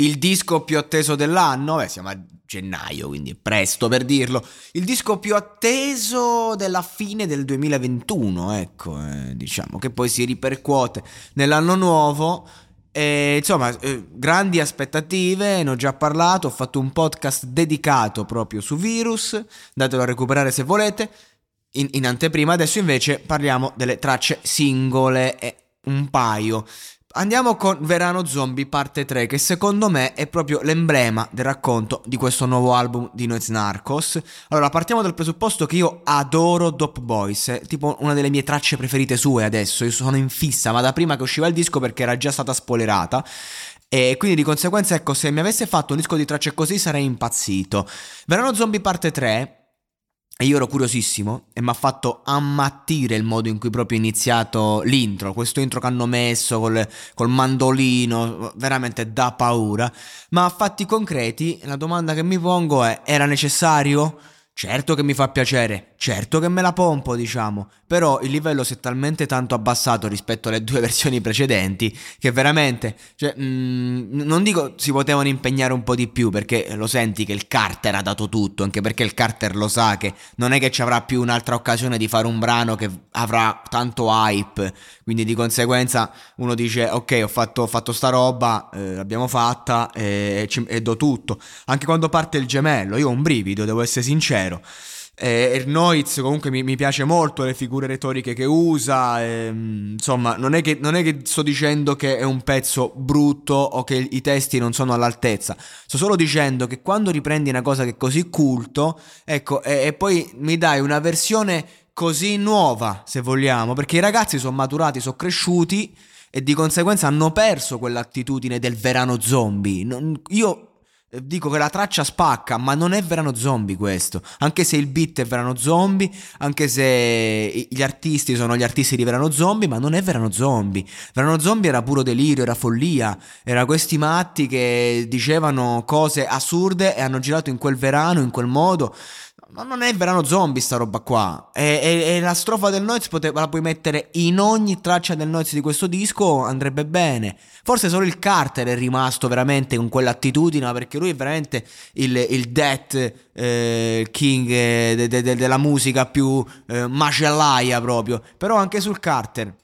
Il disco più atteso dell'anno, beh, siamo a gennaio, quindi è presto per dirlo. Il disco più atteso della fine del 2021, ecco, eh, diciamo, che poi si ripercuote nell'anno nuovo. E, insomma, eh, grandi aspettative, ne ho già parlato, ho fatto un podcast dedicato proprio su Virus, andatelo a recuperare se volete. In, in anteprima, adesso invece parliamo delle tracce singole, e un paio. Andiamo con Verano Zombie parte 3 che secondo me è proprio l'emblema del racconto di questo nuovo album di Noiz Narcos. Allora partiamo dal presupposto che io adoro Dope Boys, è tipo una delle mie tracce preferite sue adesso, io sono in fissa ma da prima che usciva il disco perché era già stata spoilerata. E quindi di conseguenza, ecco, se mi avesse fatto un disco di tracce così sarei impazzito. Verano Zombie parte 3 e io ero curiosissimo e mi ha fatto ammattire il modo in cui proprio è iniziato l'intro, questo intro che hanno messo col, col mandolino, veramente da paura. Ma a fatti concreti, la domanda che mi pongo è, era necessario? Certo che mi fa piacere, certo che me la pompo, diciamo, però il livello si è talmente tanto abbassato rispetto alle due versioni precedenti che veramente, cioè, mm, non dico si potevano impegnare un po' di più perché lo senti che il Carter ha dato tutto, anche perché il Carter lo sa che non è che ci avrà più un'altra occasione di fare un brano che avrà tanto hype, quindi di conseguenza uno dice ok ho fatto, ho fatto sta roba, eh, l'abbiamo fatta e, e, e do tutto, anche quando parte il gemello, io ho un brivido, devo essere sincero vero. Eh, Noiz comunque mi, mi, piace molto le figure retoriche che usa, e, insomma non è, che, non è, che, sto dicendo che è un pezzo brutto o che i testi non sono all'altezza, sto solo dicendo che quando riprendi una cosa che è così culto, ecco, e, e poi mi dai una versione così nuova, se vogliamo, perché i ragazzi sono maturati, sono cresciuti e di conseguenza hanno perso quell'attitudine del verano zombie. Non, io dico che la traccia spacca, ma non è verano zombie questo. Anche se il beat è verano zombie, anche se gli artisti sono gli artisti di verano zombie, ma non è verano zombie. Verano zombie era puro delirio, era follia. Era questi matti che dicevano cose assurde e hanno girato in quel verano, in quel modo. Ma non è verano zombie sta roba qua. E, e, e la strofa del Noiz la puoi mettere in ogni traccia del Noiz di questo disco, andrebbe bene. Forse solo il Carter è rimasto veramente con quell'attitudine, perché lui è veramente il, il death eh, king eh, de, de, de, della musica più eh, macellaia proprio. Però anche sul Carter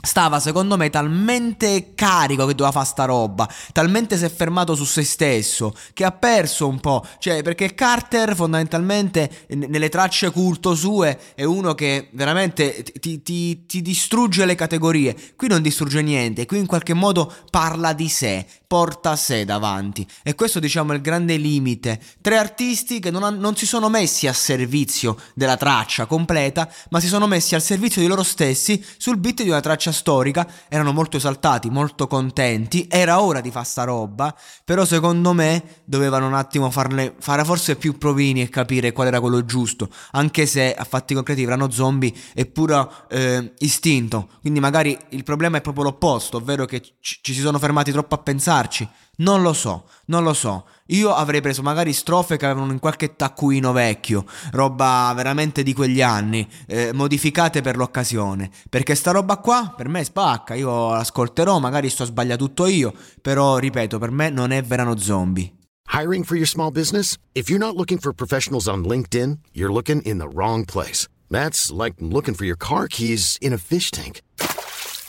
stava secondo me talmente carico che doveva fare sta roba, talmente si è fermato su se stesso che ha perso un po', cioè perché Carter fondamentalmente nelle tracce culto sue è uno che veramente ti, ti, ti distrugge le categorie, qui non distrugge niente, qui in qualche modo parla di sé, porta sé davanti. E questo diciamo è il grande limite, tre artisti che non, ha, non si sono messi a servizio della traccia completa ma si sono messi al servizio di loro stessi sul beat di una traccia storica, erano molto esaltati, molto contenti, era ora di fare sta roba, però secondo me dovevano un attimo farne, fare forse più provini e capire qual era quello giusto, anche se a fatti concreti Vrano Zombie è puro eh, istinto, quindi magari il problema è proprio l'opposto, ovvero che ci, ci si sono fermati troppo a pensarci. Non lo so, non lo so. Io avrei preso magari strofe che avevano in qualche taccuino vecchio, roba veramente di quegli anni, eh, modificate per l'occasione. Perché sta roba qua per me spacca, io l'ascolterò, magari sto sbagliato tutto io, però ripeto, per me non è verano zombie. Hiring for your small business? If you're not looking for professionals on LinkedIn, you're looking in the wrong place. That's like looking for your car keys in a fish tank.